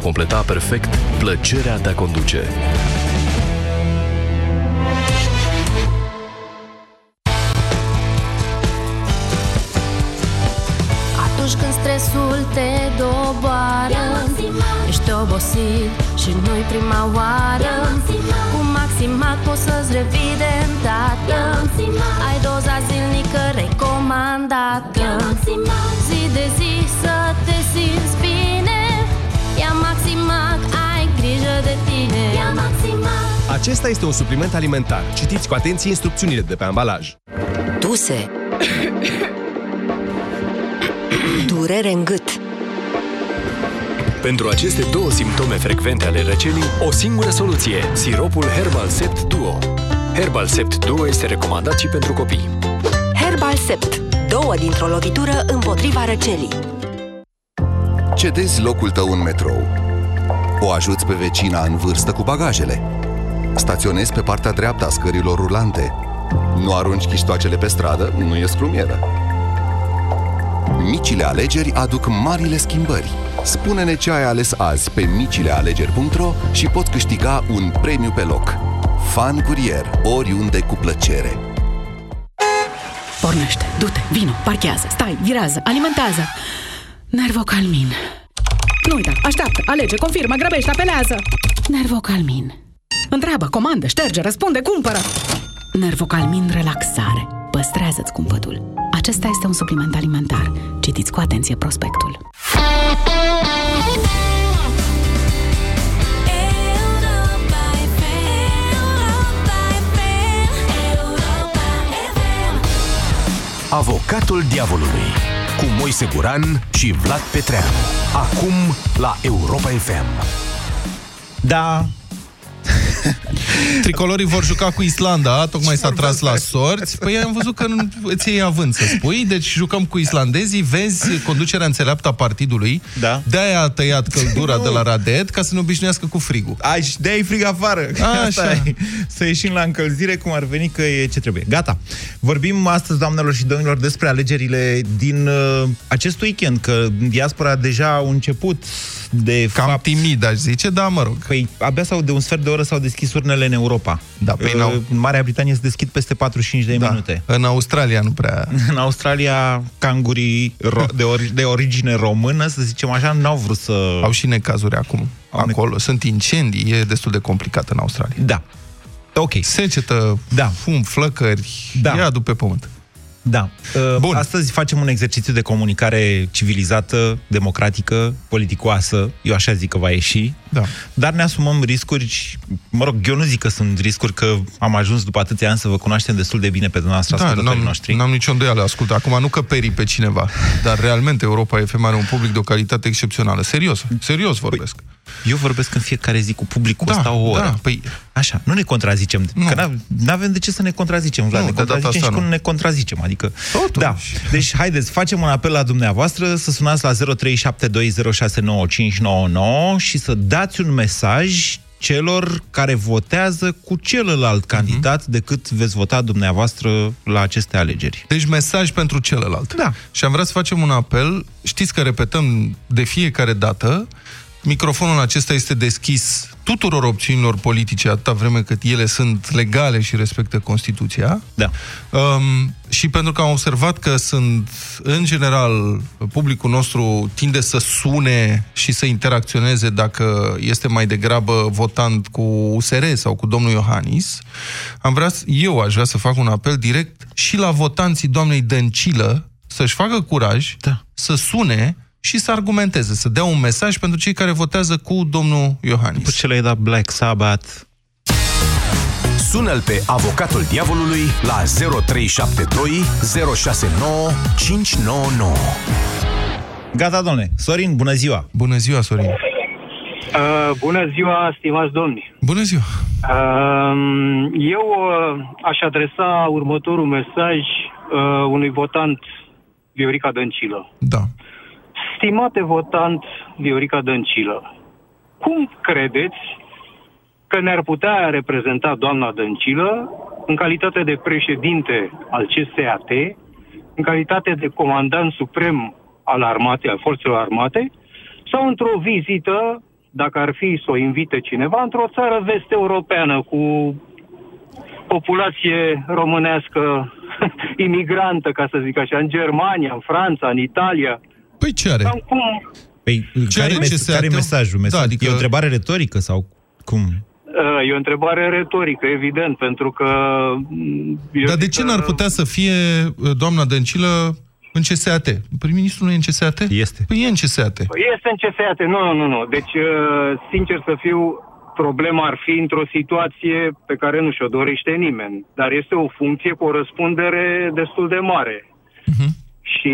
vor completa perfect plăcerea de a conduce. Atunci când stresul te doboară Ești obosit și nu-i prima oară. Cu Maximat poți să-ți revii de îndată. Ai doza zilnică recomandată. Zi de zi să te simți bine de tine Ia Maximac Acesta este un supliment alimentar. Citiți cu atenție instrucțiunile de pe ambalaj. Tuse Durere în gât Pentru aceste două simptome frecvente ale răcelii, o singură soluție, siropul Herbal Sept Duo. Herbal Sept Duo este recomandat și pentru copii. Herbal Sept Două dintr-o lovitură împotriva răcelii Cedezi locul tău în metrou. O ajuți pe vecina în vârstă cu bagajele. Staționezi pe partea dreaptă a scărilor rulante. Nu arunci chiștoacele pe stradă, nu e scrumieră. Micile alegeri aduc marile schimbări. Spune-ne ce ai ales azi pe micilealegeri.ro și poți câștiga un premiu pe loc. Fan Curier, oriunde cu plăcere. Pornește, du-te, vino, parchează, stai, virează, alimentează. Nervocalmin. Nu uita, așteaptă, alege, confirmă, grăbește, apelează. Nervocalmin. Întreabă, comandă, șterge, răspunde, cumpără. Nervocalmin relaxare. Păstrează-ți cumpătul. Acesta este un supliment alimentar. Citiți cu atenție prospectul. Avocatul diavolului cu Moise Guran și Vlad Petreanu. Acum la Europa FM. Da. Tricolorii vor juca cu Islanda, tocmai s-a tras la sorți. Păi am văzut că nu îți iei avânt să spui, deci jucăm cu islandezii, vezi conducerea înțeleaptă a partidului. Da. De-aia a tăiat căldura de la Radet ca să ne obișnuiască cu frigul. Ai, și de-aia frig afară. A, Asta așa. e. Să ieșim la încălzire cum ar veni că e ce trebuie. Gata. Vorbim astăzi, doamnelor și domnilor, despre alegerile din uh, acest weekend, că diaspora deja au început de Cam fapt... timid, aș zice, da, mă rog. Păi abia sau de un sfert de oră s-au deschis urnele în Europa. Da, păi Uh, n-au- în Marea Britanie se deschid peste 45 de Da. minute. În Australia nu prea... În Australia, cangurii ro- de, ori- de origine română, să zicem așa, n-au vrut să... Au și necazuri acum. Au ne- Acolo sunt incendii, e destul de complicat în Australia. Da. Ok. Secetă, Da. fum, flăcări, Da. ia adu pe pământ. Da. Uh, Bun. Astăzi facem un exercițiu de comunicare civilizată, democratică, politicoasă. Eu așa zic că va ieși. Da. Dar ne asumăm riscuri. Mă rog, eu nu zic că sunt riscuri, că am ajuns după atâția ani să vă cunoaștem destul de bine pe dumneavoastră, Da, ascultătorii n-am, noștri. n-am nicio îndoială, ascultă. Acum nu că perii pe cineva, dar realmente Europa FM are un public de o calitate excepțională. Serios, serios vorbesc. Eu vorbesc în fiecare zi cu publicul Da, ăsta o oră. da, păi- Așa, nu ne contrazicem. Nu. Că nu avem de ce să ne contrazicem, Vlad. Nu, ne de data contrazicem asta și nu. cum ne contrazicem. Adică, Totuși. da. Deci, haideți, facem un apel la dumneavoastră să sunați la 0372069599 și să dați un mesaj celor care votează cu celălalt candidat decât veți vota dumneavoastră la aceste alegeri. Deci mesaj pentru celălalt. Da. Și am vrea să facem un apel. Știți că repetăm de fiecare dată. Microfonul acesta este deschis tuturor opțiunilor politice atâta vreme cât ele sunt legale și respectă Constituția. Da. Um, și pentru că am observat că sunt, în general, publicul nostru tinde să sune și să interacționeze dacă este mai degrabă votant cu USR sau cu domnul Iohannis, am vrea, să- eu aș vrea să fac un apel direct și la votanții doamnei Dăncilă să-și facă curaj Da. să sune și să argumenteze, să dea un mesaj pentru cei care votează cu domnul Iohannis. După ce le-ai dat Black Sabbath, Sună-l pe avocatul diavolului la 0372 069 599. Gata, domnule. Sorin, bună ziua! Bună ziua, Sorin! Uh, bună ziua, stimați domni! Bună ziua! Uh, eu uh, aș adresa următorul mesaj uh, unui votant Viorica Dăncilă. Da. Stimate votant Viorica Dăncilă, cum credeți că ne-ar putea reprezenta doamna Dăncilă în calitate de președinte al CSAT, în calitate de comandant suprem al armatei, al forțelor armate, sau într-o vizită dacă ar fi să o invite cineva într-o țară vest-europeană cu populație românească imigrantă, ca să zic așa, în Germania, în Franța, în Italia. Păi ce are? Cam cum? Păi, Ce care, are mes- CSAT-ul? care e mesajul? Mesaj? Da, adică- E o întrebare retorică sau cum? Uh, E o întrebare retorică, evident, pentru că... mm, eu Dar de zic ce că n-ar putea să fie uh, doamna Dăncilă în CSAT? Prim-ministrul nu e în CSAT? Este. Păi e în CSAT. Este în CSAT, nu, nu, nu, nu. Deci, uh, sincer să fiu, problema ar fi într-o situație pe care nu și-o dorește nimeni. Dar este o funcție cu o răspundere destul de mare. Mhm. Și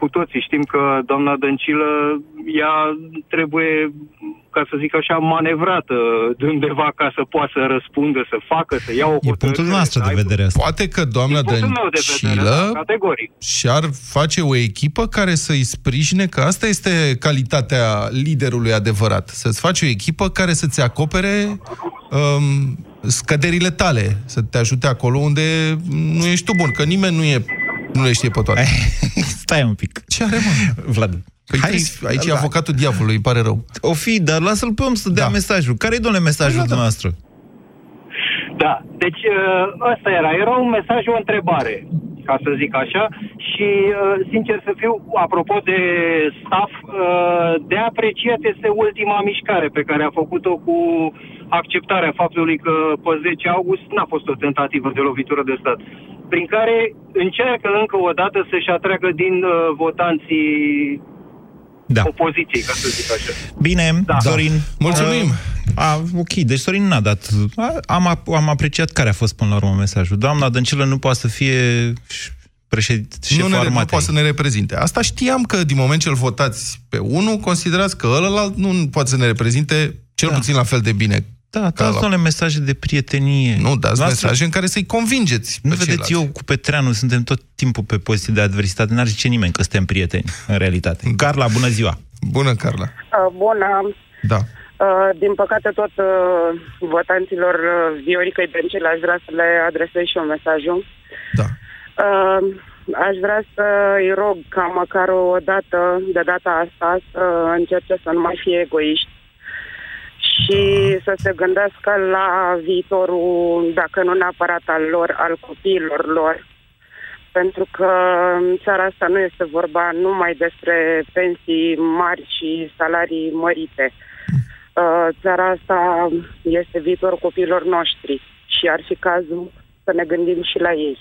cu toții știm că doamna Dăncilă, ea trebuie, ca să zic așa, manevrată de undeva ca să poată să răspundă, să facă, să ia o E punctul noastră de vedere asta. Poate că doamna Din punctul meu de vedere, da, Dăncilă categoric. și-ar face o echipă care să-i sprijine, că asta este calitatea liderului adevărat. Să-ți faci o echipă care să-ți acopere um, scăderile tale, să te ajute acolo unde nu ești tu bun, că nimeni nu e nu le știe pe toate. Stai un pic. Ce are, mă? Vlad. Păi Hai, aici e avocatul diavolului, îi pare rău. O fi, dar lasă-l pe om să dea Da. mesajul. Care e, domnule, mesajul Păi da, da. dumneavoastră? Da, deci uh, ăsta era. Era un mesaj, o întrebare, ca să zic așa. Și, uh, sincer să fiu, apropo de staff, uh, de apreciat este ultima mișcare pe care a făcut-o cu acceptarea faptului că pe 10 august n-a fost o tentativă de lovitură de stat, prin care încearcă încă o dată să-și atragă din uh, votanții Da. opoziției, ca să zic așa. Bine, Da. Sorin. Mulțumim. Uh, a, ok, deci Sorin n-a dat. A, am, ap- am apreciat care a fost până la urmă mesajul. Doamna Dăncilă nu poate să fie președinte nu, șeful ne, nu armatei. poate să ne reprezinte. Asta știam că din moment ce îl votați pe unul, considerați că ălălalt nu poate să ne reprezinte cel Da. puțin la fel de bine. Da, ca dați, la- doamne, mesaje de prietenie. Nu, dați Lasă- mesaje în care să-i convingeți Nu pe vedeți, ceilalți. eu cu Petreanu suntem tot timpul pe poziție de adversitate. N-ar zice nimeni că suntem prieteni, în realitate. Carla, bună ziua! Bună, Carla. Uh, Bună. Da. Uh, Din păcate, tot uh, votanților uh, Viorica Dăncilă aș vrea să le adresez și eu mesajul. Da. Uh, Aș vrea să îi rog ca măcar o dată, de data asta, să încerce să nu mai fie egoiști și să se gândească la viitorul, dacă nu neapărat al lor, al copiilor lor. Pentru că în țara asta nu este vorba numai despre pensii mari și salarii mărite. Uh, Țara asta este viitorul copiilor noștri și ar fi cazul să ne gândim și la ei.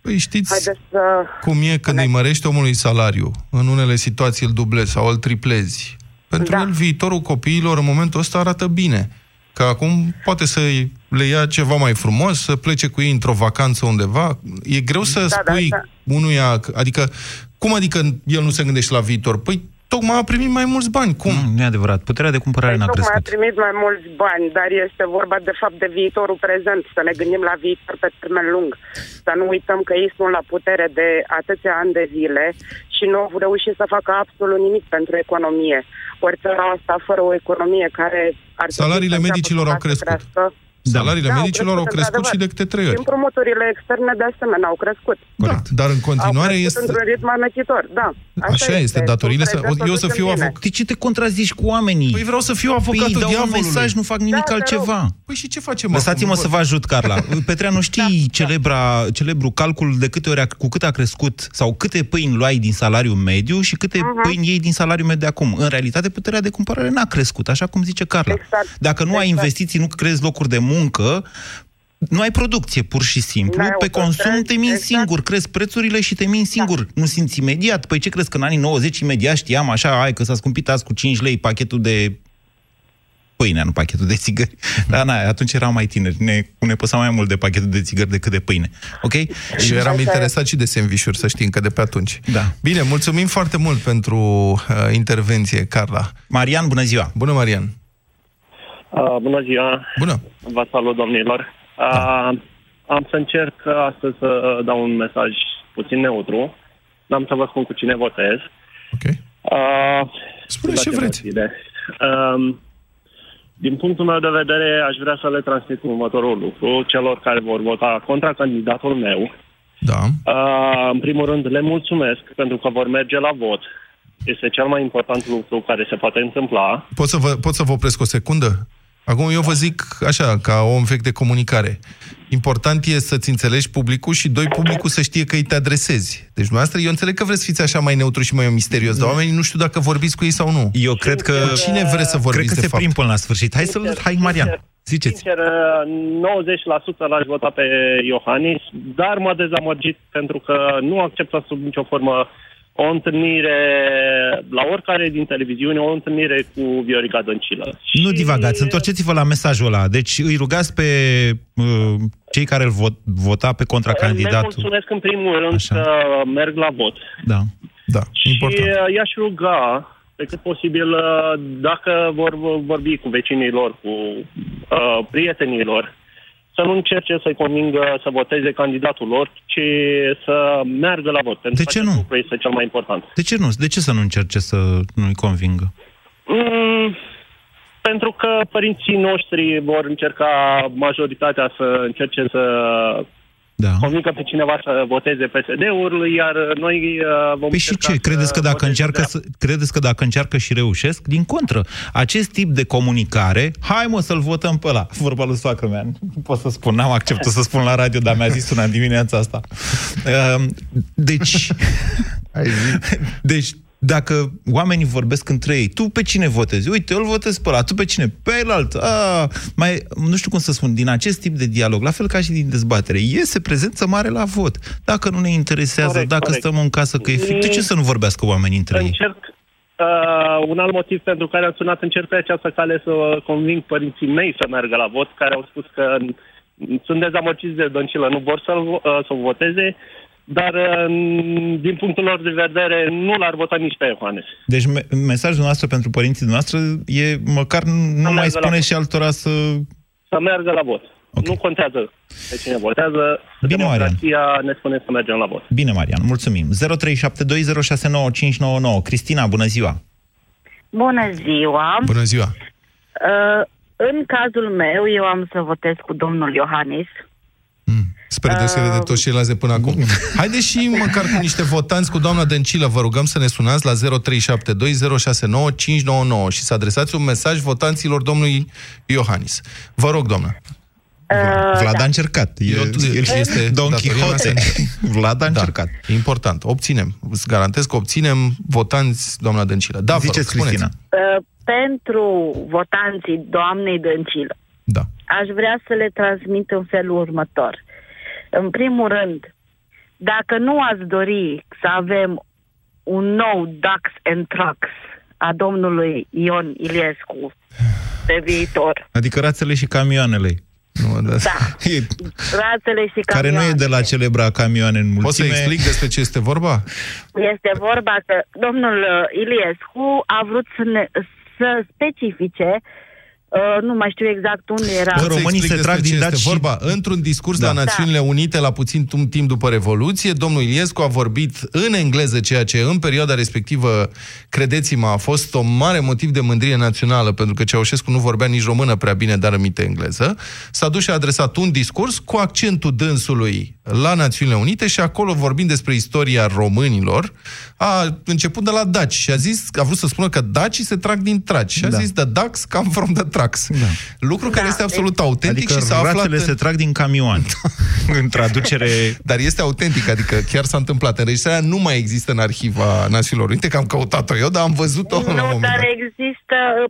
Păi știți Haideți să... cum e când îi mărești omului salariu. În unele situații îl dublezi sau îl triplezi. Pentru Da. el, viitorul copiilor în momentul ăsta arată bine. Că acum poate să le ia ceva mai frumos, să plece cu ei într-o vacanță undeva. E greu să Da, da, spui da. unuia... Adică, cum adică el nu se gândește la viitor? Păi, tocmai a primit mai mulți bani. Cum? Nu, nu e adevărat. Puterea de cumpărare Păi n-a tocmai a crescut. primit mai mulți bani, dar este vorba de fapt de viitorul prezent, să ne gândim la viitor pe termen lung. Să nu uităm că ei sunt la putere de atâția ani de zile și nu au reușit să facă absolut nimic pentru economie. Ori țara asta, fără o economie care ar trebui Salariile să înceapă medicilor au cumva să crescut. crească, Salariile Da, au medicilor au crescut, crescut și de într-adevăr. câte trei și ori. împrumuturile externe de asemenea au crescut. Corect. Dar în continuare au crescut este... într-un ritm amăgitor, da. Așa este, datoriile să- Sunt eu să fiu bine. avocat. De ce te contrazici cu oamenii? Păi vreau să fiu Păi avocatul îi dau un diavolului. mesaj, nu fac nimic Da, te altceva. Păi și ce facem Lăsați-mă acum? să vă ajut, Carla. Petreanu, știi celebra, celebru calcul de câte ori a, cu cât a crescut sau câte pâini luai din salariul mediu și câte Mhm. pâini iei din salariul mediu de acum. În realitate, puterea de cumpărare n-a crescut, așa cum zice Carla. Exact. Dacă nu ai Exact. investiții, nu creezi locuri de muncă, nu ai producție, pur și simplu. N-ai Pe consum autostrăzi, te min exact. singur, crezi prețurile și te min singur. Nu simți imediat. Păi ce crezi că în anii 90 imediat știam așa, ai că s-a scumpit azi cu 5 lei pachetul de pâine, nu pachetul de țigări. Dar na, atunci eram mai tineri. Ne, ne păsa mai mult de pachetul de țigări decât de pâine. Ok? Și eu eram interesat și de sandvișuri, să știi, încă de pe atunci. Da. Bine, mulțumim foarte mult pentru uh, intervenție, Carla. Marian, bună ziua! Bună, Marian! Uh, bună ziua! Bună! Vă salut, domnilor! Uh, am să încerc astăzi să dau un mesaj puțin neutru. N-am să vă spun cu cine votez. Ok. Uh, Spune la ce vreți. partide. Um, din punctul meu de vedere, aș vrea să le transmit următorul lucru celor care vor vota contra candidatul meu. Da. Uh, în primul rând, le mulțumesc pentru că vor merge la vot. este cel mai important lucru care se poate întâmpla. Pot să vă, pot să vă opresc o secundă? Acum eu vă zic așa, ca om vechi de comunicare. Important e să-ți înțelegi publicul și, doi, publicul să știe că îi te adresezi. Deci, dumneavoastră, eu înțeleg că vreți să fiți așa mai neutru și mai misterios, dar oamenii nu știu dacă vorbiți cu ei sau nu. Eu cred că... Cu cine vreți să vorbiți, Cred că de se fapt? prind până la sfârșit. Hai să Hai, Marian, ziceți. Sincer, 90% l-aș vota pe Iohannis, dar m-a dezamăgit pentru că nu acceptă sub nicio formă o întâlnire la oricare din televiziune, o întâlnire cu Viorica Dăncilă. Nu divagați, întorceți-vă la mesajul ăla. Deci îi rugați pe uh, cei care îl vot, vota pe Le contracandidatul. mulțumesc în primul rând Așa. că merg la vot. Da. Da, Și uh, i-aș ruga, pe cât posibil, uh, dacă vor vorbi cu vecinii lor, cu uh, prietenii lor, să nu încerce să-i convingă să voteze candidatul lor, ci să meargă la vot. Pentru De că ce acest nu? lucru este cel mai important. De ce nu? De ce să nu încerce să nu-i convingă? Mm, pentru că părinții noștri vor încerca majoritatea să încerce să da. convingă pe cineva să voteze PSD-ul, iar noi uh, vom Păi și încerca ce? Credeți că, să dacă voteze încearcă să, credeți că dacă încearcă și reușesc? Din contră, acest tip de comunicare, hai mă să-l votăm pe ăla. Vorba lui soacră mea, nu pot să spun, n-am acceptat să spun la radio, dar mi-a zis una în dimineața asta. Uh, Deci, deci dacă oamenii vorbesc între ei, tu pe cine votezi? Uite, eu îl votez pe ăla, tu pe cine? Pe alt. A, mai, nu știu cum să spun, din acest tip de dialog, la fel ca și din dezbatere, iese prezență mare la vot. Dacă nu ne interesează, Corect, dacă corect. stăm în casă că e fric, de ce să nu vorbească oamenii între ei? Încerc, uh, un alt motiv pentru care am sunat, încerc pe această cale să conving părinții mei să meargă la vot, care au spus că mm, sunt dezamăgiți de Dăncilă, nu vor să-l, vo- uh, să-l voteze, dar uh, din punctul lor de vedere nu l-ar vota nici pe Iohannes. Deci me- mesajul nostru pentru părinții noastre e măcar nu mai meargă spune la- și altora să... Să meargă la vot. Okay. Nu contează pe cine votează, Bine, democrația ne spune să mergem la vot. Bine, Marian, mulțumim. 0372069599. Cristina, bună ziua! Bună ziua! Bună ziua! Uh, în cazul meu, eu am să votez cu domnul Iohannis. Spre deosebire de toți ceilalți de până acum. Haideți și măcar cu niște votanți cu doamna Dăncilă. Vă rugăm să ne sunați la 0372069599 și să adresați un mesaj votanților domnului Iohannis. Vă rog, doamna. Uh, Vlad a încercat. E, Eu, el și este Don datoria mea Quixote. să- Vlad a Da, încercat. e important. Obținem. Îți garantez că obținem votanți, doamna Dăncilă. Da, vă rog, Ziceți, spuneți. Cristina. Uh, pentru votanții doamnei Dăncilă, Da. aș vrea să le transmit în felul următor. În primul rând, dacă nu ați dori să avem un nou Dux and Trucks a domnului Ion Iliescu pe viitor, Adică rațele și camioanele. Nu, da. Da. E, ratele și care nu e camioane. de la celebra camioane în mulțime. Poți să explic despre ce este vorba? Este vorba că domnul uh, Iliescu a vrut să, ne, să specifice, uh, nu mai știu exact unde era. Pot să românii explic se trag despre din ce daci este și- vorba. Într-un discurs Da. la Națiunile Unite la puțin tum- timp după Revoluție, domnul Iliescu a vorbit în engleză, ceea ce în perioada respectivă, credeți-mă, a fost o mare motiv de mândrie națională, pentru că Ceaușescu nu vorbea nici română prea bine, dar aminte engleză. S-a dus și a adresat un discurs cu accentul dânsului la Națiunile Unite și acolo, vorbind despre istoria românilor, a început de la daci și a zis, a vrut să spună că dacii se trag din traci și a Da. zis the ducks come from the trucks. Da. Lucru care este absolut autentic Adică și s-a aflat rațele în... se trag din camioane. în traducere... Dar este autentic, adică chiar s-a întâmplat. Înregistrarea nu mai există în arhiva Națiunilor Unite, că am căutat-o eu, dar am văzut-o la un Nu, moment dar dat. există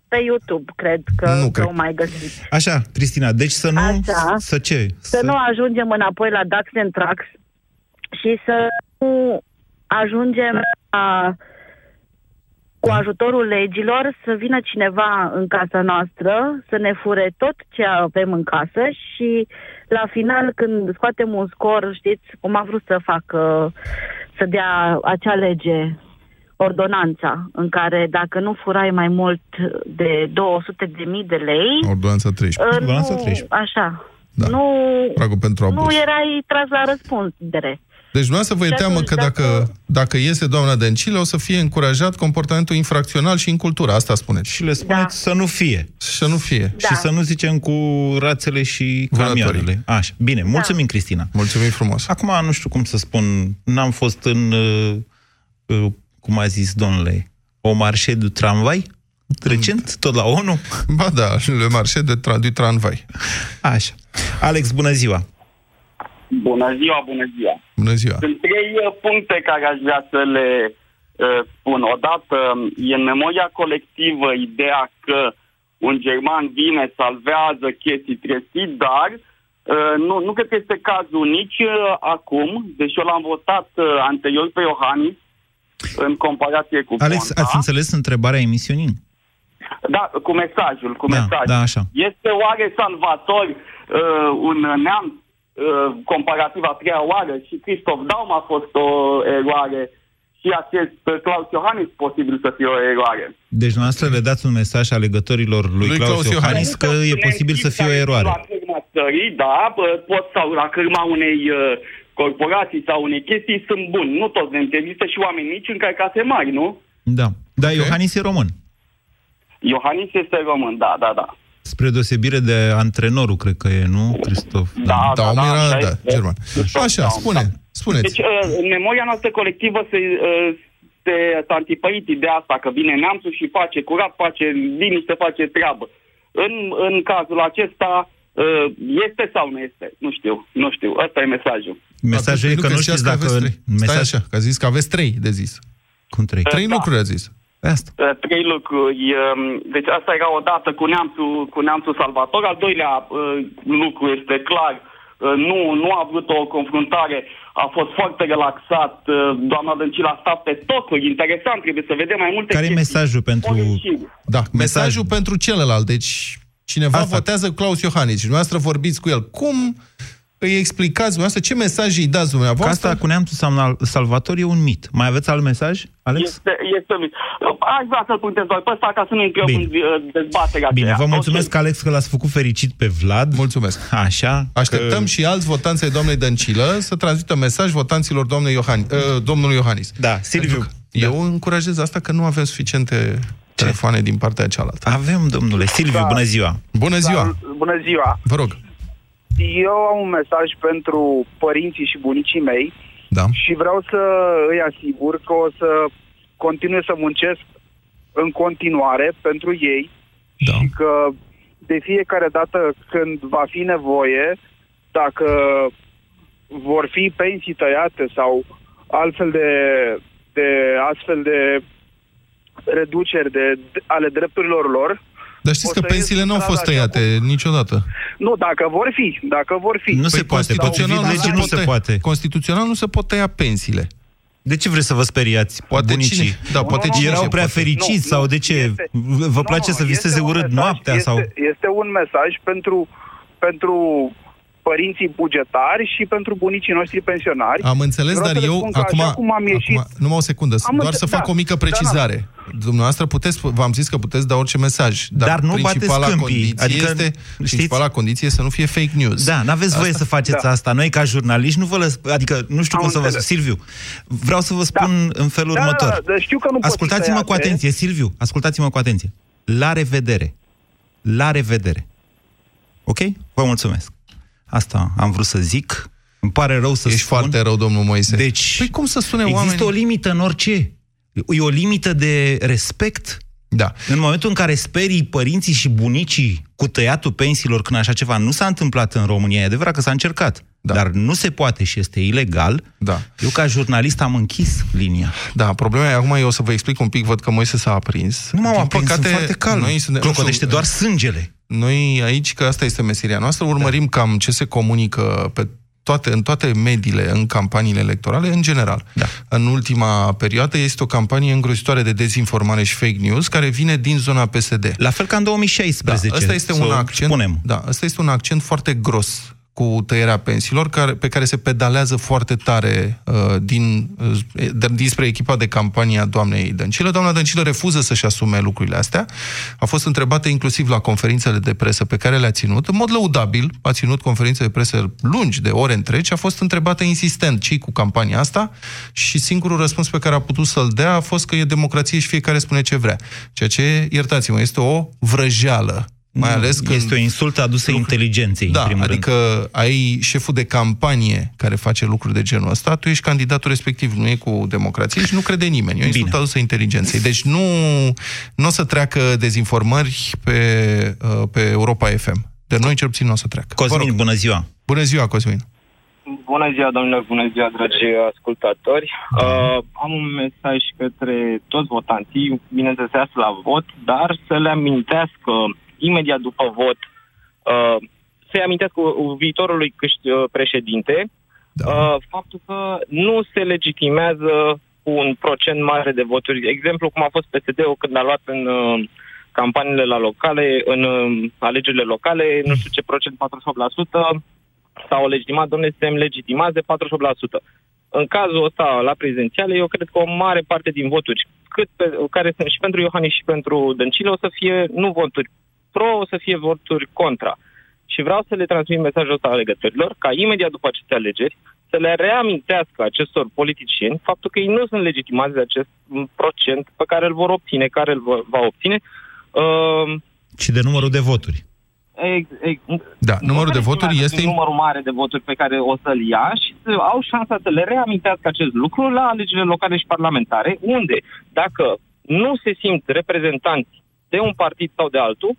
pe YouTube, cred că Nu nu cred. o mai găsiți. Așa, Cristina, deci să nu... Așa. Să ce? Să nu ajungem înapoi la Dax and Trax și să nu ajungem la, cu ajutorul legilor să vină cineva în casa noastră, să ne fure tot ce avem în casă și la final când scoatem un scor, știți, cum a vrut să facă, să dea acea lege ordonanța, în care dacă nu furai mai mult de 200 de mii de lei, Ordonanța 13. uh, nu, așa, Da. nu, Pragul pentru abuz. nu erai tras la răspundere. Deci nu să vă e Și teamă atunci, că dacă, dacă iese doamna Dăncilă, o să fie încurajat comportamentul infracțional și în cultură. Asta spuneți. Și le spuneți da. să nu fie. Să nu fie. Da. Și să nu zicem cu rațele și Vânătorii. camioanele. Așa, bine, mulțumim, Cristina. Mulțumim frumos. Acum, nu știu cum să spun, n-am fost în, uh, uh, cum a zis domnule, O marșe de tramvai? Recent, tot la ONU? Ba da, le marșe de tra- du tramvai. Așa. Alex, bună ziua! Bună ziua, bună ziua. Bună ziua. Sunt trei uh, puncte care aș vrea să le uh, spun. Odată, e în memoria colectivă ideea că un german vine, salvează chestii trestii, dar uh, nu, nu cred că este cazul nici uh, acum, deși eu l-am votat uh, anterior pe Iohannis, în comparație cu Alex, Ponta. ați înțeles întrebarea emisiunii? Da, cu mesajul, cu Da, mesajul. da, așa. Este oare salvator uh, un neam uh, comparativ a treia oară și Christoph Daum a fost o eroare și acest uh, Claus Iohannis posibil să fie o eroare. Deci dumneavoastră le dați un mesaj alegătorilor lui, Lui Claus, Claus Iohannis că e posibil să fie o eroare. La cârma țării, da, bă, pot sau la cârma unei uh, corporații sau unei chestii sunt buni. Nu toți ne există și oameni mici în case mari, nu? Da. Dar Iohannis e român. Iohannis este român, da, da, da. Spre deosebire de antrenorul, cred că e, nu, Cristof? Da, da, da, era, așa da, este. german. Așa, spune, spuneți. Deci, uh, în memoria noastră colectivă se, uh, se, s-a antipărit ideea asta, că vine neamțul și face curat, face liniște, face treabă. În, în cazul acesta, uh, este sau nu este? Nu știu, nu știu. Ăsta e mesajul. Mesajul e că nu știți dacă... Aveți trei. Stai Mesaj... așa, că a zis că aveți trei de zis. Cum trei? Trei Da. lucruri a zis. Asta. Uh, Trei lucruri. um, Deci asta era odată cu neamțul, cu neamțul Salvator. Al doilea uh, lucru este clar. uh, Nu, nu a vrut o confruntare, a fost foarte relaxat. uh, Doamna Dăncilă a stat pe tocuri. Interesant, trebuie să vedem mai multe Care e chestii. mesajul pentru... Da, mesajul pentru celălalt. Deci cineva Asta. votează Claus Iohannis și dumneavoastră vorbiți cu el. Cum îi explicați dumneavoastră? Ce mesaj îi dați Că dumneavoastră? asta cu neamțul Sam- Salvator e un mit. Mai aveți alt mesaj, Alex? Este, este mic. Aș vrea să-l puneți doar pe ăsta ca să nu intrăm Bine. în uh, dezbaterea Bine, aceea. vă mulțumesc, Alex, că l-ați făcut fericit pe Vlad. Mulțumesc. Așa. Așteptăm că... și alți votanți ai doamnei Dăncilă să transmită mesaj votanților doamnei Iohannis, uh, domnului Iohannis. Da, Silviu. Eu încurajez asta că nu avem suficiente telefoane din partea cealaltă. Avem, domnule. Silviu, Da. bună ziua. Bună ziua! Bună ziua! Vă rog. Eu am un mesaj pentru părinții și bunicii mei da. și vreau să îi asigur că o să continue să muncesc în continuare pentru ei da. și că de fiecare dată când va fi nevoie, dacă vor fi pensii tăiate sau altfel de, de astfel de reduceri de, de, ale drepturilor lor, Dar știți o că să pensiile ies nu au în fost stradă așa tăiate niciodată. Nu, dacă vor fi, dacă vor fi. Nu se poate, Constituțional potrivit legii nu se tăia- poate. Constituțional nu se pot tăia pensiile. De ce vreți să vă speriați, Poate bunicii? cine- da, poate cine Erau se prea poate. fericiți sau de ce? Vă place să viseze este un urât mesaj- noaptea este, sau... Este un mesaj pentru, pentru părinții bugetari și pentru bunicii noștri pensionari. Am înțeles, Vreau dar să le eu spun că acum, așa cum am ieșit, acum numai o secundă, Am doar înțe- să fac da, o mică da, da. precizare. Dumneavoastră puteți, v-am zis că puteți da orice mesaj, dar, Dar nu bateți principala câmpii, condiție adică, este, știți- principala condiție este să nu fie fake news. Da, n-aveți voie să faceți Da. asta. Noi, ca jurnaliști, nu vă lăs... Adică, nu știu Am cum să vă... înțeles. Silviu, vreau să vă spun în felul Da, următor. da, da, știu că nu pot fi Ascultați-mă cu tăiate. atenție, Silviu, ascultați-mă cu atenție. La revedere. La revedere. Ok? Vă mulțumesc. Asta am vrut să zic. Îmi pare rău să Ești spun. foarte rău, domnul Moise. Deci, păi cum să sune există oamenii? o limită în orice. E o limită de respect. Da. În momentul în care sperii părinții și bunicii cu tăiatul pensiilor când așa ceva nu s-a întâmplat în România, e adevărat că s-a încercat, da. dar nu se poate și este ilegal, da. eu ca jurnalist am închis linia. Da, problema e, acum eu o să vă explic un pic, văd că Moise s-a aprins. Nu m-am Din aprins, sunt foarte calm. Noi suntem, Clocotește nu știu, doar sângele. Noi aici, că asta este meseria noastră, urmărim da. cam ce se comunică pe toate, în toate mediile, în campaniile electorale, în general. Da. În ultima perioadă este o campanie îngrozitoare de dezinformare și fake news care vine din zona PSD. La fel ca în 2016. Da, ăsta este să un o accent, spunem. Da, ăsta este un accent foarte gros cu tăierea pensiilor, care, pe care se pedalează foarte tare uh, din, uh, de, dinspre echipa de campanie a doamnei Dăncilă. Doamna Dăncilă refuză să-și asume lucrurile astea. A fost întrebată inclusiv la conferințele de presă pe care le-a ținut. În mod lăudabil, a ținut conferințe de presă lungi, de ore întregi, a fost întrebată insistent ce cu campania asta și singurul răspuns pe care a putut să-l dea a fost că e democrație și fiecare spune ce vrea. Ceea ce, iertați-mă, este o vrăjeală Mai ales că Este o insultă adusă inteligenței, da, în primul adică rând. ai șeful de campanie care face lucruri de genul ăsta, tu ești candidatul respectiv, nu e cu democrație și nu crede nimeni. E o insultă adusă inteligenței. Deci nu, nu o să treacă dezinformări pe, uh, pe Europa FM. De noi cel puțin nu o să treacă. Cosmin, bună ziua! Bună ziua, Cosmin! Bună ziua, domnilor, bună ziua, dragi ascultători. Uh, am un mesaj către toți votanții, bineînțeles, să iasă la vot, dar să le amintească imediat după vot, uh, să-i amintească viitorului câști, uh, președinte, da. uh, faptul că nu se legitimează cu un procent mare de voturi. Exemplu, cum a fost PSD-ul când a luat în uh, campaniile la locale, în uh, alegerile locale, nu știu ce procent, 48%, s-au legitimat, domnule, suntem legitimați de 48%. În cazul ăsta, la prezidențiale, eu cred că o mare parte din voturi, cât pe, care sunt și pentru Iohannis și pentru Dăncilă, o să fie nu voturi pro, o să fie voturi contra. Și vreau să le transmit mesajul ăsta alegătorilor, ca imediat după aceste alegeri, să le reamintească acestor politicieni faptul că ei nu sunt legitimați de acest procent pe care îl vor obține, care îl va obține. Uh, Și de numărul de voturi. Ex, ex, Da, numărul de voturi este... numărul mare de voturi pe care o să-l ia și să au șansa să le reamintească acest lucru la alegerile locale și parlamentare, unde, dacă nu se simt reprezentanți de un partid sau de altul,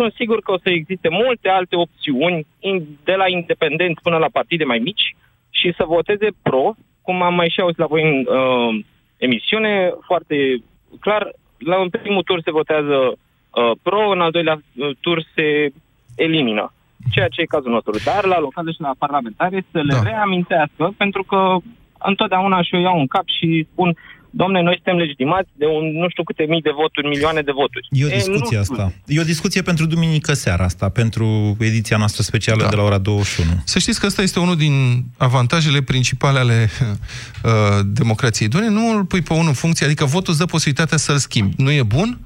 sunt sigur că o să existe multe alte opțiuni, in- de la independenți până la partide mai mici, și să voteze pro, cum am mai și auzit la voi în uh, emisiune, foarte clar, la un primul tur se votează uh, pro, în al doilea uh, tur se elimină. Ceea ce e cazul nostru. Dar la locale și la parlamentare să le da. reamintească, pentru că întotdeauna și eu iau un cap și spun Domne, noi suntem legitimați de un nu știu câte mii de voturi, milioane de voturi. E o discuție nu, asta. E o discuție pentru duminică seara asta, pentru ediția noastră specială da. de la ora 21. Să știți că ăsta este unul din avantajele principale ale uh, democrației. Doamne, nu îl pui pe unul în funcție, adică votul îți dă posibilitatea să-l schimbi. Nu e bun?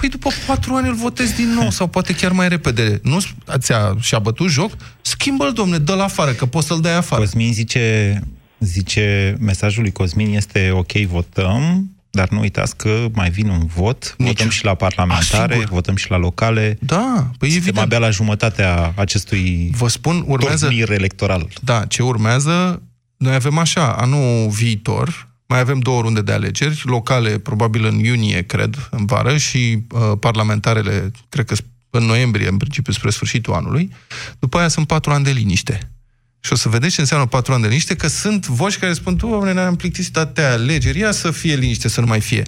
Păi după patru ani îl votezi din nou, sau poate chiar mai repede. Nu ți-a, și-a bătut joc? Schimbă-l, domne, dă-l afară, că poți să-l dai afară. Cosmin zice, zice, mesajul lui Cosmin este ok, votăm, dar nu uitați că mai vine un vot, Nici. votăm și la parlamentare, A, votăm și la locale. Da, păi Suntem evident. abia la jumătatea acestui Vă spun, urmează... turnir electoral. Da, ce urmează, noi avem așa, anul viitor, mai avem două runde de alegeri, locale probabil în iunie, cred, în vară, și uh, parlamentarele, cred că în noiembrie, în principiu, spre sfârșitul anului. După aia sunt patru ani de liniște. Și o să vedeți ce înseamnă patru ani de liniște, că sunt voci care spun, doamne, ne-am plictisit atâtea alegeri, ia să fie liniște, să nu mai fie.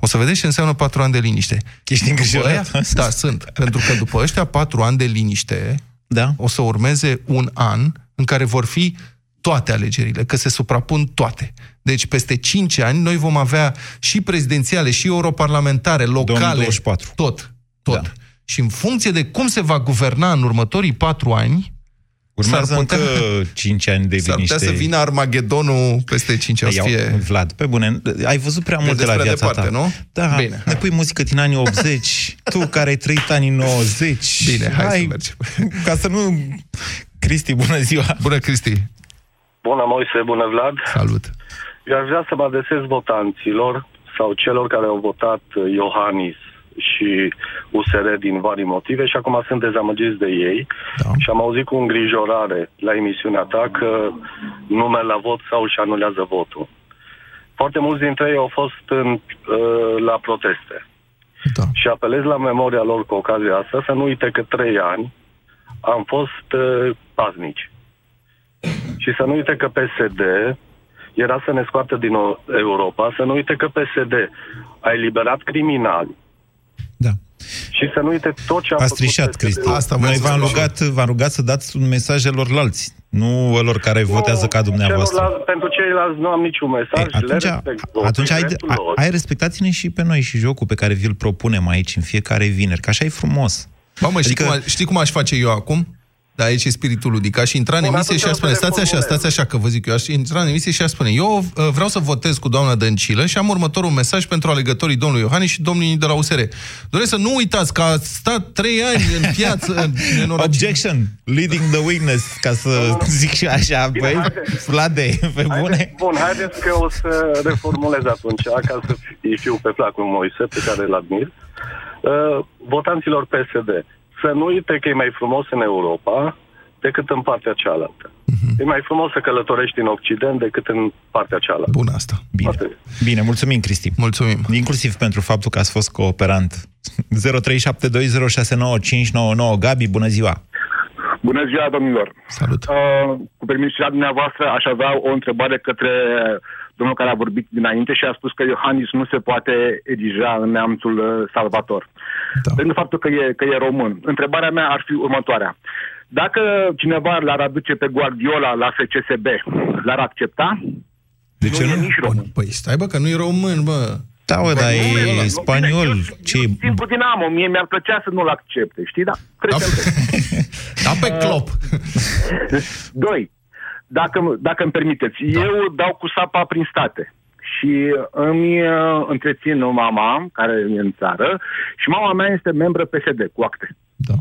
O să vedeți ce înseamnă patru ani de liniște. Ești După îngrijorat? aia- Da, sunt. Pentru că după ăștia patru ani de liniște, da. o să urmeze un an în care vor fi toate alegerile, că se suprapun toate. Deci peste 5 ani noi vom avea și prezidențiale, și europarlamentare, locale, 2024. tot. Tot. Da. Și în funcție de cum se va guverna în următorii patru ani, Urmează s-ar putea, încă 5 ani de s-ar liniște. putea să vină Armagedonul peste 5 ani. o să Iau, fie... Vlad, pe bune, ai văzut prea multe Vedeți la prea viața departe, ta. nu? Da, Bine. ne pui muzică din anii 80, tu care ai trăit anii 90. Bine, hai să mergem. Ca să nu... Cristi, bună ziua! Bună, Cristi! Bună, Moise, bună, Vlad. Salut! Eu aș vrea să mă adresez votanților sau celor care au votat uh, Iohannis și USR din vari motive și acum sunt dezamăgiți de ei da. și am auzit cu îngrijorare la emisiunea ta că nu merg la vot sau își anulează votul. Foarte mulți dintre ei au fost în, uh, la proteste. Da. Și apelez la memoria lor cu ocazia asta să nu uite că trei ani am fost uh, paznici. Și să nu uite că PSD era să ne scoată din o- Europa, să nu uite că PSD a eliberat criminali. Da. Și să nu uite tot ce a Ați făcut trișat, PSD. Cristi. Noi v-am rugat, v-am rugat să dați un mesaj celorlalți, nu celor care votează ca dumneavoastră. Celorlalți- pentru ceilalți nu am niciun mesaj, Ei, atunci, le respect votul, atunci hai, restul hai, lor. hai respectați-ne și pe noi și jocul pe care vi-l propunem aici în fiecare vineri, că așa e frumos. Mamă, adică... știi, cum, a- știi cum aș face eu acum? Da, aici e spiritul ludic. Aș intra în Bun, emisie atunci și aș o să spune, stați așa, reformulez. stați așa, că vă zic eu, aș intra în emisie și aș spune, eu uh, vreau să votez cu doamna Dăncilă și am următorul mesaj pentru alegătorii domnului Iohannis și domnului de la USR. Doresc să nu uitați că ați stat trei ani în piață în nenorocit. Objection, leading the witness, ca să zic și așa, Bine, băi, haide. Vlade, pe bune. Haide, bun, haideți că o să reformulez atunci, ca să fi- fiu pe placul Moise, pe care îl admir. Uh, votanților PSD, să nu uite că e mai frumos în Europa decât în partea cealaltă. Mhm. E mai frumos să călătorești în Occident decât în partea cealaltă. Bun asta. Bine. Bine, mulțumim, Cristi. Mulțumim. Inclusiv pentru faptul că ați fost cooperant. 0372069599 Gabi, bună ziua! Bună ziua, domnilor! Salut! Uh, cu permisiunea dumneavoastră, aș avea o întrebare către domnul care a vorbit dinainte și a spus că Iohannis nu se poate erija în neamțul uh, salvator. Da. Pentru faptul că e, că e român. Întrebarea mea ar fi următoarea. Dacă cineva l-ar aduce pe Guardiola la FCSB, l-ar accepta? De ce nu? E nici român. Păi stai bă, că nu e român, bă. Da, bă, dar e spaniol. Ce e? Simplu Dinamo, mie mi-ar plăcea să nu-l accepte, știi? Da, trecem. Da pe clop. Doi, dacă, dacă îmi permiteți, da. eu dau cu sapa prin state și îmi uh, întrețin mama, care e în țară, și mama mea este membră PSD, cu acte. Da.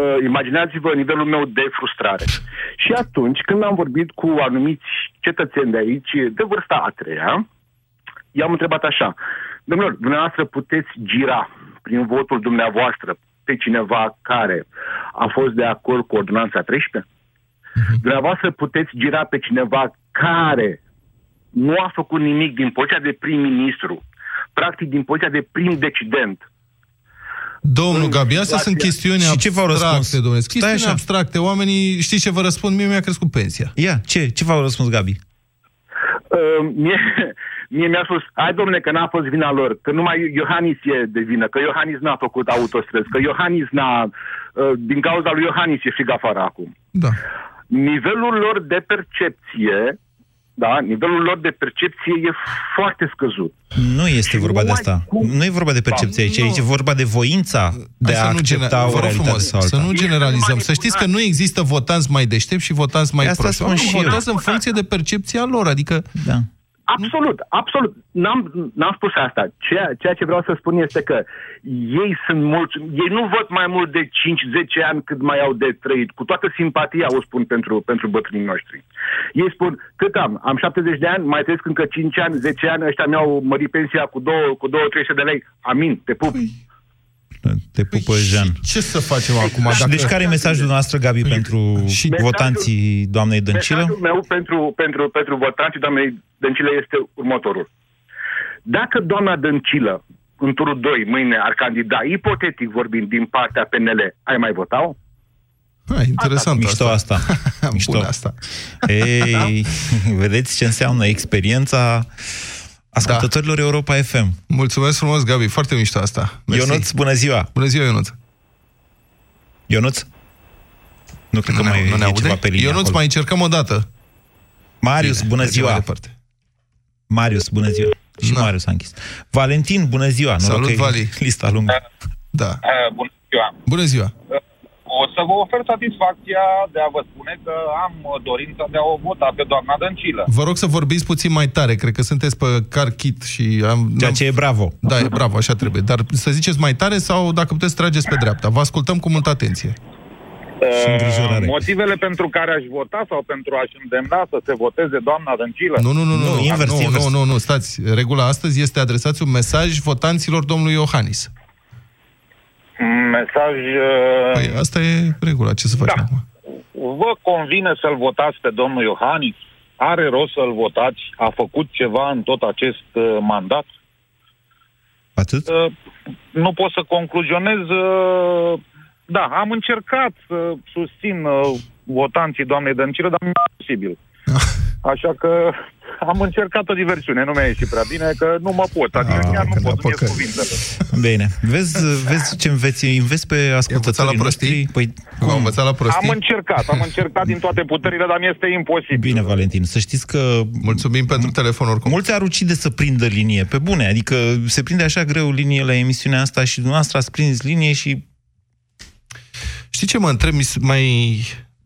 Uh, imaginați-vă nivelul meu de frustrare. Și atunci, când am vorbit cu anumiți cetățeni de aici, de vârsta a treia, i-am întrebat așa, domnilor, dumneavoastră puteți gira prin votul dumneavoastră pe cineva care a fost de acord cu ordonanța 13? Dumneavoastră puteți gira pe cineva care nu a făcut nimic din poziția de prim-ministru, practic din poziția de prim decident. Domnul Gabi, astea sunt chestiuni Și ce v-au răspuns? abstracte, domnule. Stai Chestiuni așa. abstracte. Oamenii, știți ce vă răspund? Mie mi-a crescut pensia. Ia, ce? Ce v-au răspuns, Gabi? Uh, mie, mie mi-a spus, hai domnule că n-a fost vina lor, că numai Iohannis e de vină, că Iohannis n-a făcut autostrăzi, că Iohannis n-a... Uh, din cauza lui Iohannis e frig afară acum. Da. Nivelul lor de percepție, da, nivelul lor de percepție e foarte scăzut. Nu este vorba de asta. Nu e vorba de percepție aici, aici e vorba de voința de Hai a să nu accepta gener- o vă rog realitate frumos, sau alta. Să nu generalizăm. Să știți că nu există votanți mai deștepți și votanți mai Asta proști. spun și eu. votează în funcție de percepția lor. Adică Da. Absolut, absolut. N-am, n-am spus asta. Ceea, ceea ce vreau să spun este că ei sunt mulți, ei nu văd mai mult de 5-10 ani cât mai au de trăit. Cu toată simpatia o spun pentru, pentru bătrânii noștri. Ei spun, cât am? Am 70 de ani, mai trăiesc încă 5 ani, 10 ani, ăștia mi-au mărit pensia cu 2 cu 2 300 de lei. Amin, te pup. Te pupă Jean. ce să facem acum? Și deci care e mesajul noastră, Gabi, pentru votanții doamnei Dăncilă? Mesajul meu pentru, pentru, pentru votanții doamnei Dăncilă este următorul. Dacă doamna Dăncilă în turul 2 mâine ar candida, ipotetic vorbind, din partea PNL, ai mai vota-o? Ha, interesant Mișto asta. Mișto. Bună asta. Ei, vedeți ce înseamnă experiența ascultătorilor Europa FM. Mulțumesc frumos, Gabi. Foarte mișto asta. Mersi. Ionuț, bună ziua! Bună ziua, Ionuț. Ionuț? Nu cred că ne- mai nu ne e aude? ceva pe linie Ionuț, acolo. mai încercăm o dată. Marius, Bine, bună mergem mai ziua! departe. Marius, bună ziua! Și Marius a închis. Valentin, bună ziua! Noroc Salut, că e Vali. Lista lungă. Da. Uh, bună ziua! Bună ziua! O să vă ofer satisfacția de a vă spune că am uh, dorința de a o vota pe doamna Dăncilă. Vă rog să vorbiți puțin mai tare. Cred că sunteți pe car kit și am... Ceea ce e bravo. Da, e bravo, așa trebuie. Dar să ziceți mai tare sau dacă puteți trageți pe dreapta. Vă ascultăm cu multă atenție. Uh, motivele pentru care aș vota sau pentru a-și îndemna să se voteze doamna Dăncilă? Nu, nu, nu, nu, nu, invers, nu, invers. nu, nu, nu, stați. Regula astăzi este adresați un mesaj votanților domnului Iohannis. Mesaj... Uh, Păi asta e regula, ce să facem Da. acum? Vă convine să-l votați pe domnul Iohannis? Are rost să-l votați? A făcut ceva în tot acest uh, mandat? Atât? Uh, nu pot să concluzionez. Uh, da, am încercat să susțin uh, votanții doamnei Dăncilă, dar nu e posibil. Așa că am încercat o diversiune, nu mi-a ieșit prea bine, că nu mă pot, adică Ah, chiar nu că pot, n-a nu ies cuvintele. Bine. Vezi, vezi ce înveți? Înveți pe ascultătorii noștri? Păi, V-am învățat la prostii? Am încercat, am încercat din toate puterile, dar mi este imposibil. Bine, Valentin, să știți că... Mulțumim pentru telefon oricum. Mulți ar ucide să prindă linie, pe bune, adică se prinde așa greu linie la emisiunea asta și dumneavoastră ați prins linie și... Știi ce mă întreb? Mi s- Mai...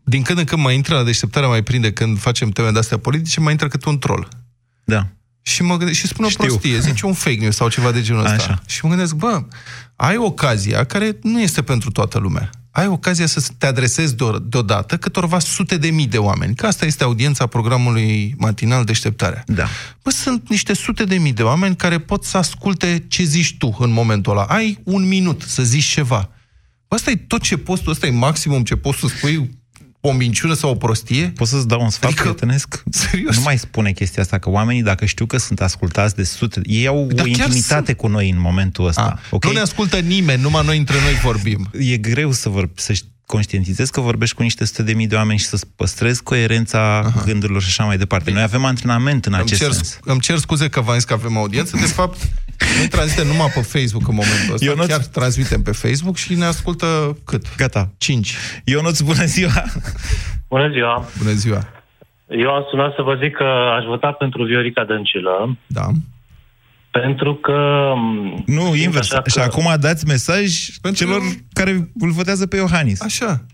Din când în când mai intră la deșteptarea, mai prinde când facem teme de-astea politice, mai intră cât un troll. Da. Și mă gândesc, și spune o Știu. prostie, zice un fake news sau ceva de genul ăsta. Așa. Și mă gândesc, bă, ai ocazia care nu este pentru toată lumea. Ai ocazia să te adresezi deo- deodată câtorva sute de mii de oameni. Că asta este audiența programului matinal Deșteptarea. Da. Bă, sunt niște sute de mii de oameni care pot să asculte ce zici tu în momentul ăla. Ai un minut să zici ceva. Asta e tot ce poți tu, asta e maximum ce poți să spui o minciună sau o prostie? Poți să-ți dau un sfat adică, prietenesc? Serios? Nu mai spune chestia asta, că oamenii, dacă știu că sunt ascultați de sute, ei au Dar o chiar intimitate sunt. cu noi în momentul ăsta. A, okay? Nu ne ascultă nimeni, numai noi între noi vorbim. E greu să, vor, să conștientizezi că vorbești cu niște sute de mii de oameni și să păstrezi coerența Aha. gândurilor și așa mai departe. Noi avem antrenament în Îmi acest cer, sens. îmi cer scuze că v-am zis că avem audiență. De fapt, noi transmitem numai pe Facebook în momentul ăsta. Ionuț- Chiar transmitem pe Facebook și ne ascultă cât? Gata. 5. Ionuț, bună ziua! Bună ziua! Bună ziua! Eu am sunat să vă zic că aș vota pentru Viorica Dăncilă. Da. Pentru că... Nu, invers. așa că- Și acum dați mesaj pentru... celor care îl votează pe Iohannis. Așa.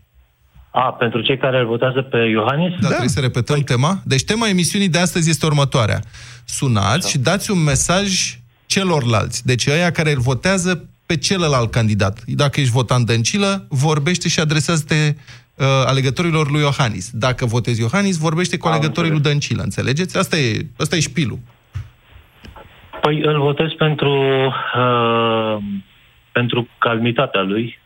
A, pentru cei care îl votează pe Iohannis? Da, trebuie să repetăm tema. Deci tema emisiunii de astăzi este următoarea. Sunați și dați un mesaj celorlalți. Deci ăia care îl votează pe celălalt candidat. Dacă ești votant Dăncilă, vorbește și adresează-te uh, alegătorilor lui Iohannis. Dacă votezi Iohannis, vorbește cu Am alegătorii lui Dăncilă. Înțelegeți? Asta e, asta e șpilul. Păi îl votez pentru... Uh, pentru calmitatea lui.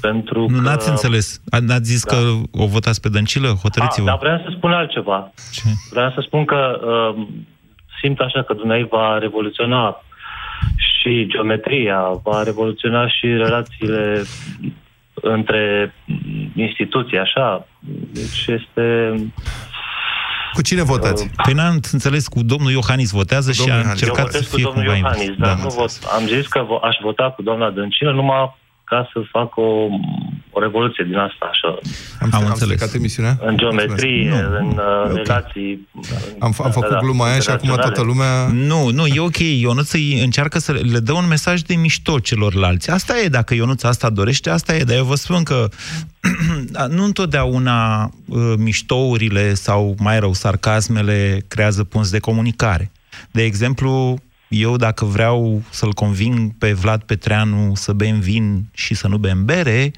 Pentru Nu, că... n-ați înțeles. A- N-ați zis da. că o votați pe Dăncilă? A, Hotărâți-vă. dar vreau să spun altceva. Ce? Vreau să spun că uh, simt așa că Dumnezeu va revoluționa și geometria, va revoluționa și relațiile între instituții, așa. Deci este... Cu cine votați? Păi n-am înțeles, cu domnul Iohannis votează și a Eu încercat votez să cu fie domnul cumva Iohannis, invers. dar Da. nu vot. Am zis că vo- aș vota cu doamna Dăncilă numai ca să fac o, o revoluție din asta, așa. Am, am înțeles. emisiunea? În geometrie, Mulțumesc. în uh, ok. relații... Am, am făcut da, gluma aia și acum toată lumea... Nu, nu, e ok. Ionuț îi încearcă să le, le dă un mesaj de mișto celorlalți. Asta e, dacă Ionuț asta dorește, asta e. Dar eu vă spun că nu întotdeauna uh, miștourile sau, mai rău, sarcasmele creează punți de comunicare. De exemplu, eu dacă vreau să-l conving pe Vlad Petreanu să bem vin și să nu bem bere,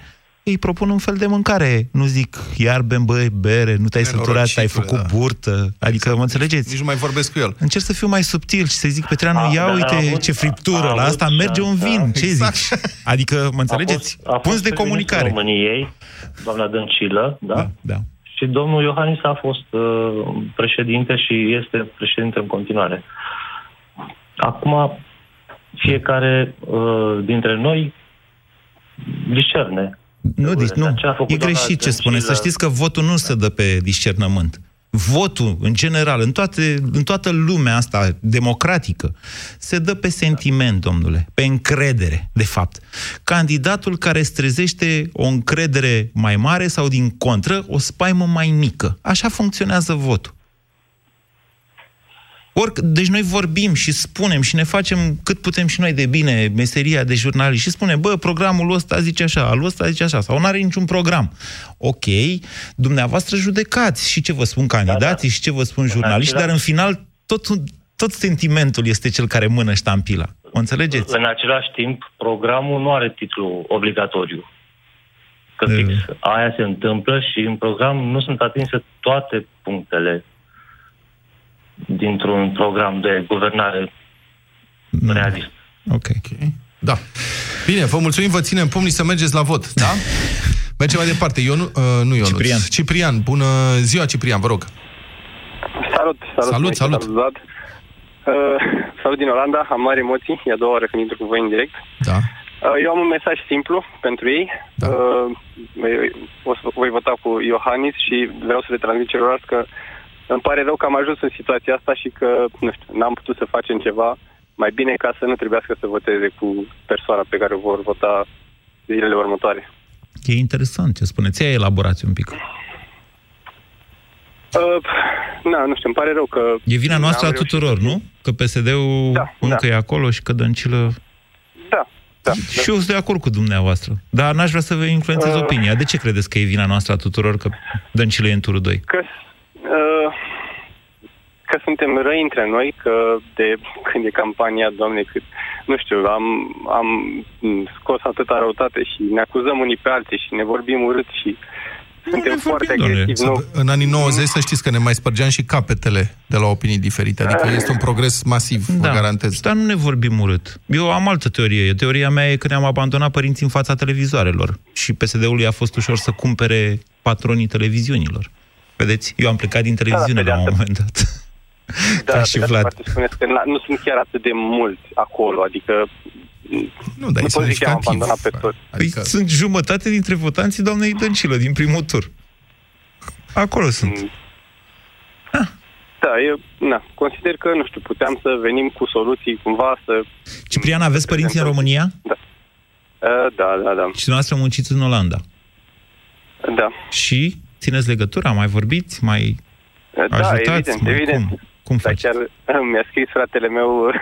îi propun un fel de mâncare. Nu zic, iar bem băi, bere, nu te-ai săturat, ai făcut da. burtă. Adică, mă înțelegeți? Nici nu mai vorbesc cu el. Încerc să fiu mai subtil și să-i zic, Petreanu, A, ia dar a uite avut- ce friptură, a la asta avut merge un șansa. vin. Ce Exact. zici? Adică, mă înțelegeți? A fost, a fost Punți de prim-ministrul comunicare. României, doamna Dăncilă, da? Da, da. Și domnul Iohannis a fost uh, președinte și este președinte în continuare. Acum, fiecare uh, dintre noi discerne. Nu, deci, nu. Ce a făcut E doamna greșit ce spune. Să Dăncilă? știți că votul nu se dă pe discernământ. Votul, în general, în, toate, în toată lumea asta democratică, se dă pe sentiment, domnule, pe încredere, de fapt. Candidatul care îți trezește o încredere mai mare sau, din contră, o spaimă mai mică. Așa funcționează votul. Oric, deci noi vorbim și spunem și ne facem cât putem și noi de bine meseria de jurnalist și spunem, bă, programul ăsta zice așa, al ăsta zice așa, sau nu are niciun program. Ok, dumneavoastră judecați și ce vă spun candidații da, da. și ce vă spun jurnaliști, dar în final tot, tot sentimentul este cel care mână ștampila. O înțelegeți? În același timp, programul nu are titlu obligatoriu. Că fix aia se întâmplă și în program nu sunt atinse toate punctele dintr-un program de guvernare realist. Ok. Da. Bine, vă mulțumim, vă ținem pumnii să mergeți la vot, da? Mergem mai departe. Ionu, uh, nu Ionuț. Ciprian. Ciprian. Bună ziua, Ciprian, vă rog. Salut, salut. Salut, salut. salut Vlad. Uh, salut din Olanda, am mari emoții, e a doua oară când intru cu voi în direct. Da. Uh, eu am un mesaj simplu pentru ei. Da. Uh, o să voi vota cu Iohannis și vreau să le transmit celorlalți că îmi pare rău că am ajuns în situația asta și că, nu știu, n-am putut să facem ceva mai bine ca să nu trebuiască să voteze cu persoana pe care o vor vota zilele următoare. E interesant ce spuneți. Ia elaborați un pic. Uh, na, nu știu, îmi pare rău că... E vina noastră a n-am reușit. tuturor, nu? Că PSD-ul Da, încă da. e acolo și că Dăncilă... Da, da. Și eu sunt de acord cu dumneavoastră. Dar n-aș vrea să vă influențez Uh. opinia. De ce credeți că e vina noastră a tuturor că Dăncilă e în turul 2? Că, uh, că suntem răi între noi, că de când e campania, doamne, cât, nu știu, am, am scos atâta răutate și ne acuzăm unii pe alții și ne vorbim urât și suntem foarte Domnule, agresivi. Nu, În anii 90 să știți că ne mai spărgeam și capetele de la opinii diferite. Adică este un progres masiv, vă garantez. Dar nu ne vorbim urât. Eu am altă teorie. Teoria mea e că ne-am abandonat părinții în fața televizoarelor. Și PSD-ului a fost ușor să cumpere patronii televiziunilor. Vedeți? Eu am plecat din televiziune la un moment dat. da, Ca și pe de altă Vlad. parte spuneți că na- nu sunt chiar atât de mulți acolo, adică nu, dar nu e pot zic că am semnificativ. abandonat pe toți. Adică... Păi sunt jumătate dintre votanții doamnei Dăncilă din primul tur. Acolo sunt. Da, eu na, consider că, nu știu, puteam să venim cu soluții cumva să... Ciprian, aveți părinți în România? Uh, da, da, da. Și dumneavoastră munciți în Olanda. Da. Și țineți legătura? Mai vorbiți? Mai Da, ajutați? evident, mai evident. Cum? Cum Dar chiar mi-a scris fratele meu uh,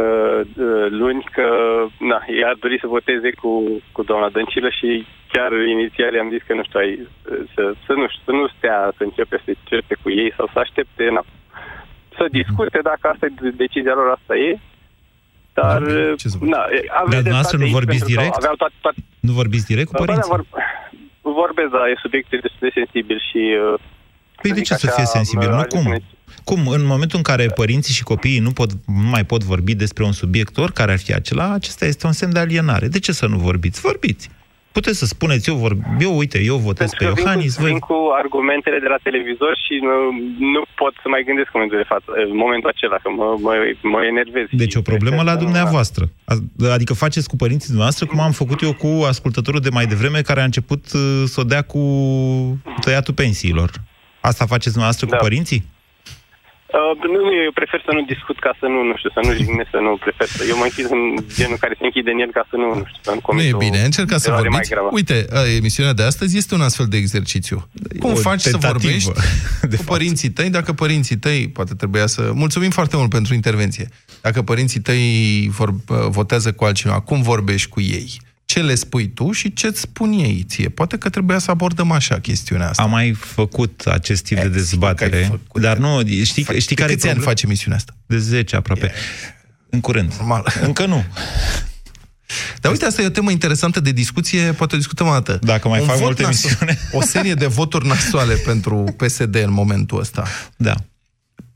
uh, luni că na, ea ar dori să voteze cu, cu doamna Dăncilă și chiar inițial i-am zis că nu știu, ai, uh, să, să, nu știu, să nu stea să începe să certe cu ei sau să aștepte na, să discute dacă asta e decizia lor, asta e. Dar, na, aveți Dar dumneavoastră dreptate nu aici, vorbiți pentru că direct? Aveau toate, toate, Nu vorbiți direct cu Da, da, părinții? vor, vorbesc, dar e subiect destul de sensibil și... uh, Păi de zic ce să așa, fie sensibil? uh, Nu aș cum? spune- Cum? În momentul în care părinții și copiii nu, pot, nu mai pot vorbi despre un subiect, oricare ar fi acela, acesta este un semn de alienare. De ce să nu vorbiți? Vorbiți. Puteți să spuneți, eu, vor... eu uite, eu votez pe Pentru că Iohannis, vin, cu, voi... vin cu argumentele de la televizor și nu, nu pot să mai gândesc în momentul de față, în momentul acela, că mă, mă, mă enervez. Deci o problemă la dumneavoastră. A- Adică faceți cu părinții dumneavoastră cum am făcut eu cu ascultătorul de mai devreme care a început uh, să o dea cu tăiatul pensiilor. Asta faceți dumneavoastră Da. cu părinții? Uh, nu, nu, eu prefer să nu discut ca să nu, nu știu, să nu jignesc, să nu prefer să... Eu mă închid în genul care se închide în el ca să nu, nu știu, să nu Nu comit e o bine, încercați să eroare mai vorbiți. gravă. Uite, a, emisiunea de astăzi este un astfel de exercițiu. Cum o faci să tentativă, vorbești cu părinții tăi, dacă părinții tăi, poate trebuia să... Mulțumim foarte mult pentru intervenție. Dacă părinții tăi vor, votează cu altcineva, cum vorbești cu ei? Ce le spui tu și ce îți spun ei ție? Poate că trebuia să abordăm așa chestiunea asta. Am mai făcut acest tip de dezbatere, dar nu, știi, știi care e câți ani problem- faci emisiunea asta? De 10 aproape. În curând. Normal. Încă nu. Dar uite, asta e o temă interesantă de discuție, poate o discutăm o dată. Dacă mai fac vot multe naso- emisiune. O serie de voturi nasoale pentru PSD în momentul ăsta. Da.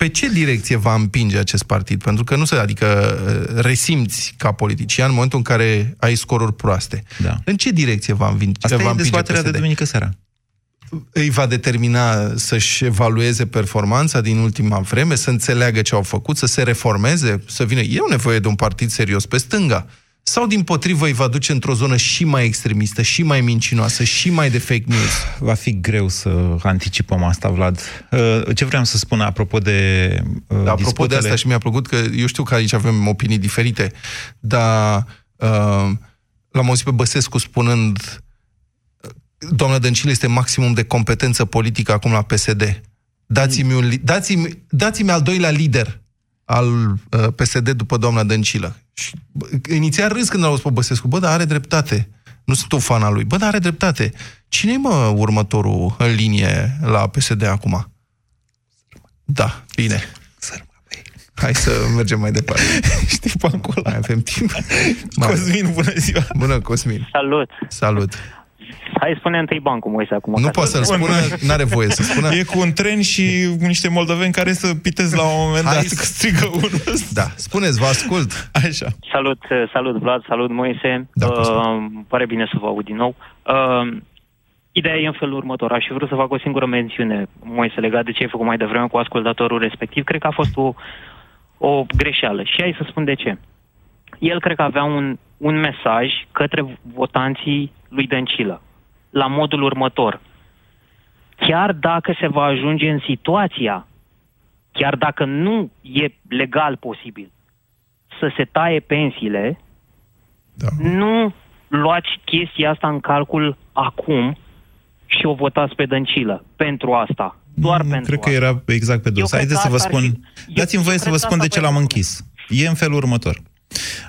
Pe ce direcție va împinge acest partid? Pentru că nu se, adică resimți ca politician în momentul în care ai scoruri proaste. Da. În ce direcție va împinge, Asta va e împinge dezbaterea de PSD? duminică seara. Îi va determina să-și evalueze performanța din ultima vreme, să înțeleagă ce au făcut, să se reformeze, să vină. E o nevoie de un partid serios pe stânga. Sau, din potrivă, îi va duce într-o zonă și mai extremistă, și mai mincinoasă, și mai de fake news? Va fi greu să anticipăm asta, Vlad. Uh, Ce vreau să spun apropo de uh, Apropo disputele... de asta și mi-a plăcut că eu știu că aici avem opinii diferite, dar uh, l-am auzit pe Băsescu spunând doamna Dăncilă este maximum de competență politică acum la PSD. Dați-mi, un, li- dați-mi, dați-mi al doilea lider al uh, PSD după doamna Dăncilă. Și, bă, inițial râs când l-au auzit pe Băsescu. Bă, dar are dreptate. Nu sunt un fan al lui. Bă, dar are dreptate. Cine-i, mă, următorul în linie la PSD acum? Da, bine. Hai să mergem mai departe. Știi bancul Mai avem timp. Cosmin, bună ziua! Bună, Cosmin. Salut! Salut. Hai spune întâi bancul, Moise, acum. Nu ca poate să-l spună, n-are voie să spună. E cu un tren și cu niște moldoveni care să pitez la un moment Hai dat, să- că strigă unul. Da, spuneți, vă ascult. Așa. Salut, salut Vlad, salut Moise. Da, uh, pare bine să vă aud din nou. Uh, ideea e în felul următor. Aș fi vrut să fac o singură mențiune, Moise, legat de ce ai făcut mai devreme cu ascultatorul respectiv. Cred că a fost o, o greșeală. Și hai să spun de ce. El cred că avea un, un mesaj către votanții lui Dăncilă. La modul următor. Chiar dacă se va ajunge în situația, chiar dacă nu e legal posibil, să se taie pensiile, da. nu luați chestia asta în calcul acum și o votați pe Dăncilă pentru asta. Doar Nu, pentru Cred că asta. era exact pe dos. cred Haideți că să vă asta ar spun... fi- eu- Dați-mi voie eu să vă cred că spun de asta ce l-am voiam închis. E în felul următor.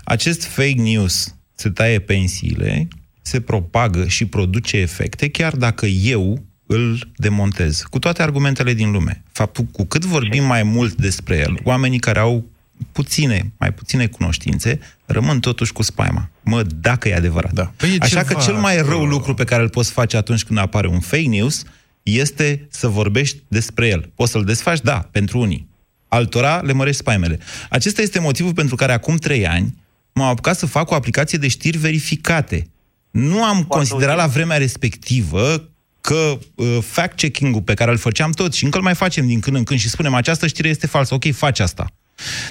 Acest fake news se taie pensiile, se propagă și produce efecte, chiar dacă eu îl demontez, cu toate argumentele din lume. Faptul cu cât vorbim mai mult despre el, oamenii care au puține, mai puține cunoștințe, rămân totuși cu spaima. Mă, dacă e adevărat. Da. Păi e Așa ceva că cel mai rău acolo. lucru pe care îl poți face atunci când apare un fake news este să vorbești despre el. Poți să-l desfaci? Da, pentru unii. Altora le mărești spaimele. Acesta este motivul pentru care acum trei ani m-am apucat să fac o aplicație de știri verificate. Nu am considerat la vremea respectivă că uh, fact-checking-ul pe care îl făceam toți și încă îl mai facem din când în când și spunem această știre este falsă, ok, faci asta.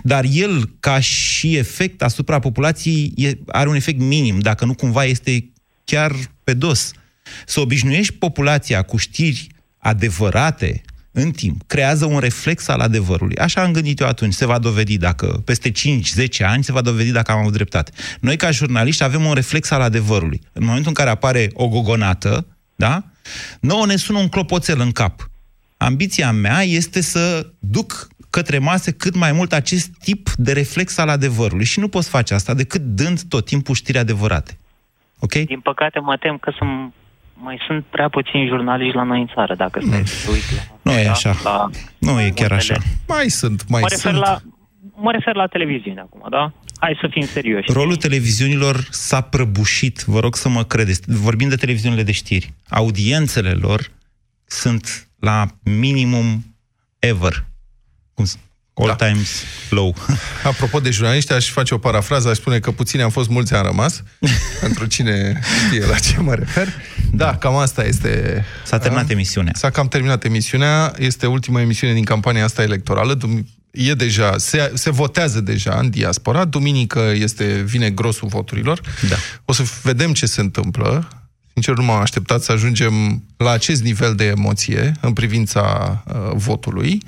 Dar el, ca și efect asupra populației, e, are un efect minim, dacă nu cumva este chiar pe dos. Să obișnuiești populația cu știri adevărate în timp, creează un reflex al adevărului. Așa am gândit eu atunci. Se va dovedi dacă, peste 5-10 ani, se va dovedi dacă am avut dreptate. Noi, ca jurnaliști, avem un reflex al adevărului. În momentul în care apare o gogonată, da? Nouă ne sună un clopoțel în cap. Ambiția mea este să duc către mase cât mai mult acest tip de reflex al adevărului. Și nu poți face asta decât dând tot timpul știri adevărate. Ok? Din păcate mă tem că sunt, mai sunt prea puțini jurnaliști la noi în țară, dacă stai Mm. să te uiți la... Nu e așa. La, Nu e chiar așa. Mai sunt, mai mă, refer sunt. la, mă refer la televiziune acum, da? Hai să fim serioși. Rolul televiziunilor s-a prăbușit, vă rog să mă credeți. Vorbim de televiziunile de știri. Audiențele lor sunt la minimum ever. Cum s- all da. times low. Apropo de jurnaliști, aș face o parafrază, aș spune că puțini am fost, mulți am rămas. pentru cine știe la ce mă refer. Da, cam asta este... S-a terminat emisiunea. S-a cam terminat emisiunea. Este ultima emisiune din campania asta electorală. Dum- E deja, se, se votează deja în diaspora. Duminică este, vine grosul voturilor. Da. O să vedem ce se întâmplă. Sincer, nu m-am așteptat să ajungem la acest nivel de emoție în privința uh, votului.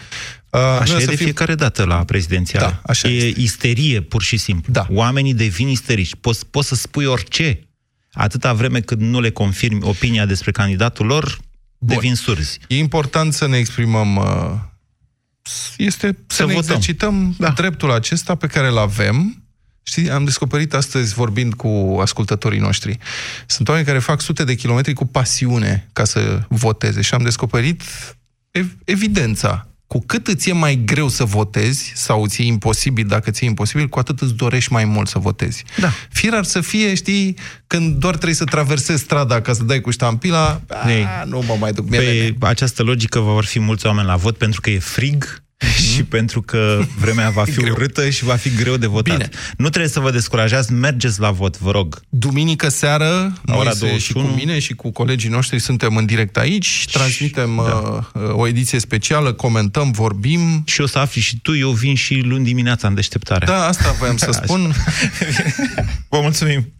Uh, noi Așa o e să de fim- fiecare dată la prezidențial. Da, așa e este. isterie, pur și simplu. Da. Oamenii devin isterici. Poți, poți să spui orice. Atâta vreme cât nu le confirmi opinia despre candidatul lor, devin surzi. E important să ne exprimăm, uh, este să, Să ne votăm. exercităm da. dreptul acesta pe care îl avem. Știi, am descoperit astăzi, vorbind cu ascultătorii noștri, sunt oameni care fac sute de kilometri cu pasiune ca să voteze și am descoperit ev- evidența. Cu cât îți e mai greu să votezi, sau ți e imposibil, dacă ți e imposibil, cu atât îți dorești mai mult să votezi. Da. Fier ar să fie, știi, când doar trebuie să traversezi strada ca să dai cu ștampila, Ei, a, nu mă mai duc. Pe Pe această logică vor fi mulți oameni la vot pentru că e frig și pentru că vremea va fi urâtă și va fi greu de votat. Bine. Nu trebuie să vă descurajați, mergeți la vot, vă rog. Duminică seară, La ora Moise 21. și cu mine și cu colegii noștri suntem în direct aici, transmitem da. uh, o ediție specială, comentăm, vorbim. Și o să afli și tu, eu vin și luni dimineața în deșteptare. Da, asta voiam să Așa. spun. Vă mulțumim!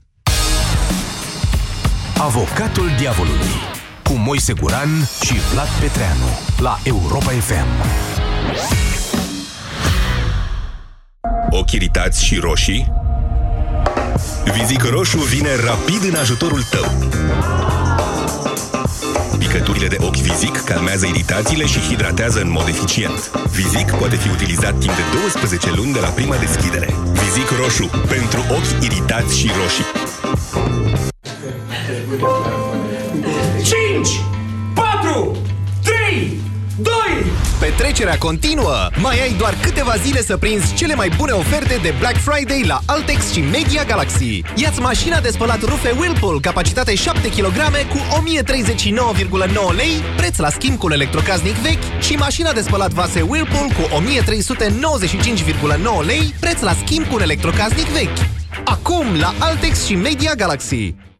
Avocatul diavolului cu Moise Guran și Vlad Petreanu la Europa FM. Ochi iritați și roșii? Vizic roșu vine rapid în ajutorul tău. Picăturile de ochi Vizic calmează iritațiile și hidratează în mod eficient. Vizic poate fi utilizat timp de 12 luni de la prima deschidere. Vizic roșu pentru ochi iritați și roșii. 5, 4, 3, 2, Petrecerea continuă! Mai ai doar câteva zile să prinzi cele mai bune oferte de Black Friday la Altex și Media Galaxy. Iați mașina de spălat rufe Whirlpool, capacitate 7 kg cu 1039,9 lei, preț la schimb cu un electrocasnic vechi și mașina de spălat vase Whirlpool cu 1395,9 lei, preț la schimb cu un electrocasnic vechi. Acum la Altex și Media Galaxy.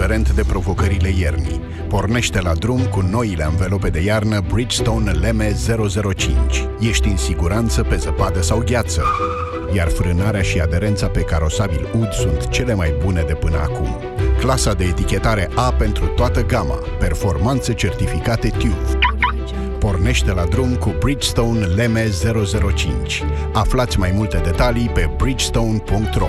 Indiferent de provocările iernii, pornește la drum cu noile anvelope de iarnă Bridgestone Leme 005. Ești în siguranță pe zăpadă sau gheață, iar frânarea și aderența pe carosabil UD sunt cele mai bune de până acum. Clasa de etichetare A pentru toată gama, performanțe certificate TÜV. Pornește la drum cu Bridgestone Leme 005. Aflați mai multe detalii pe bridgestone.ro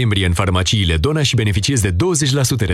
noiembrie în farmaciile Dona și beneficiezi de 20%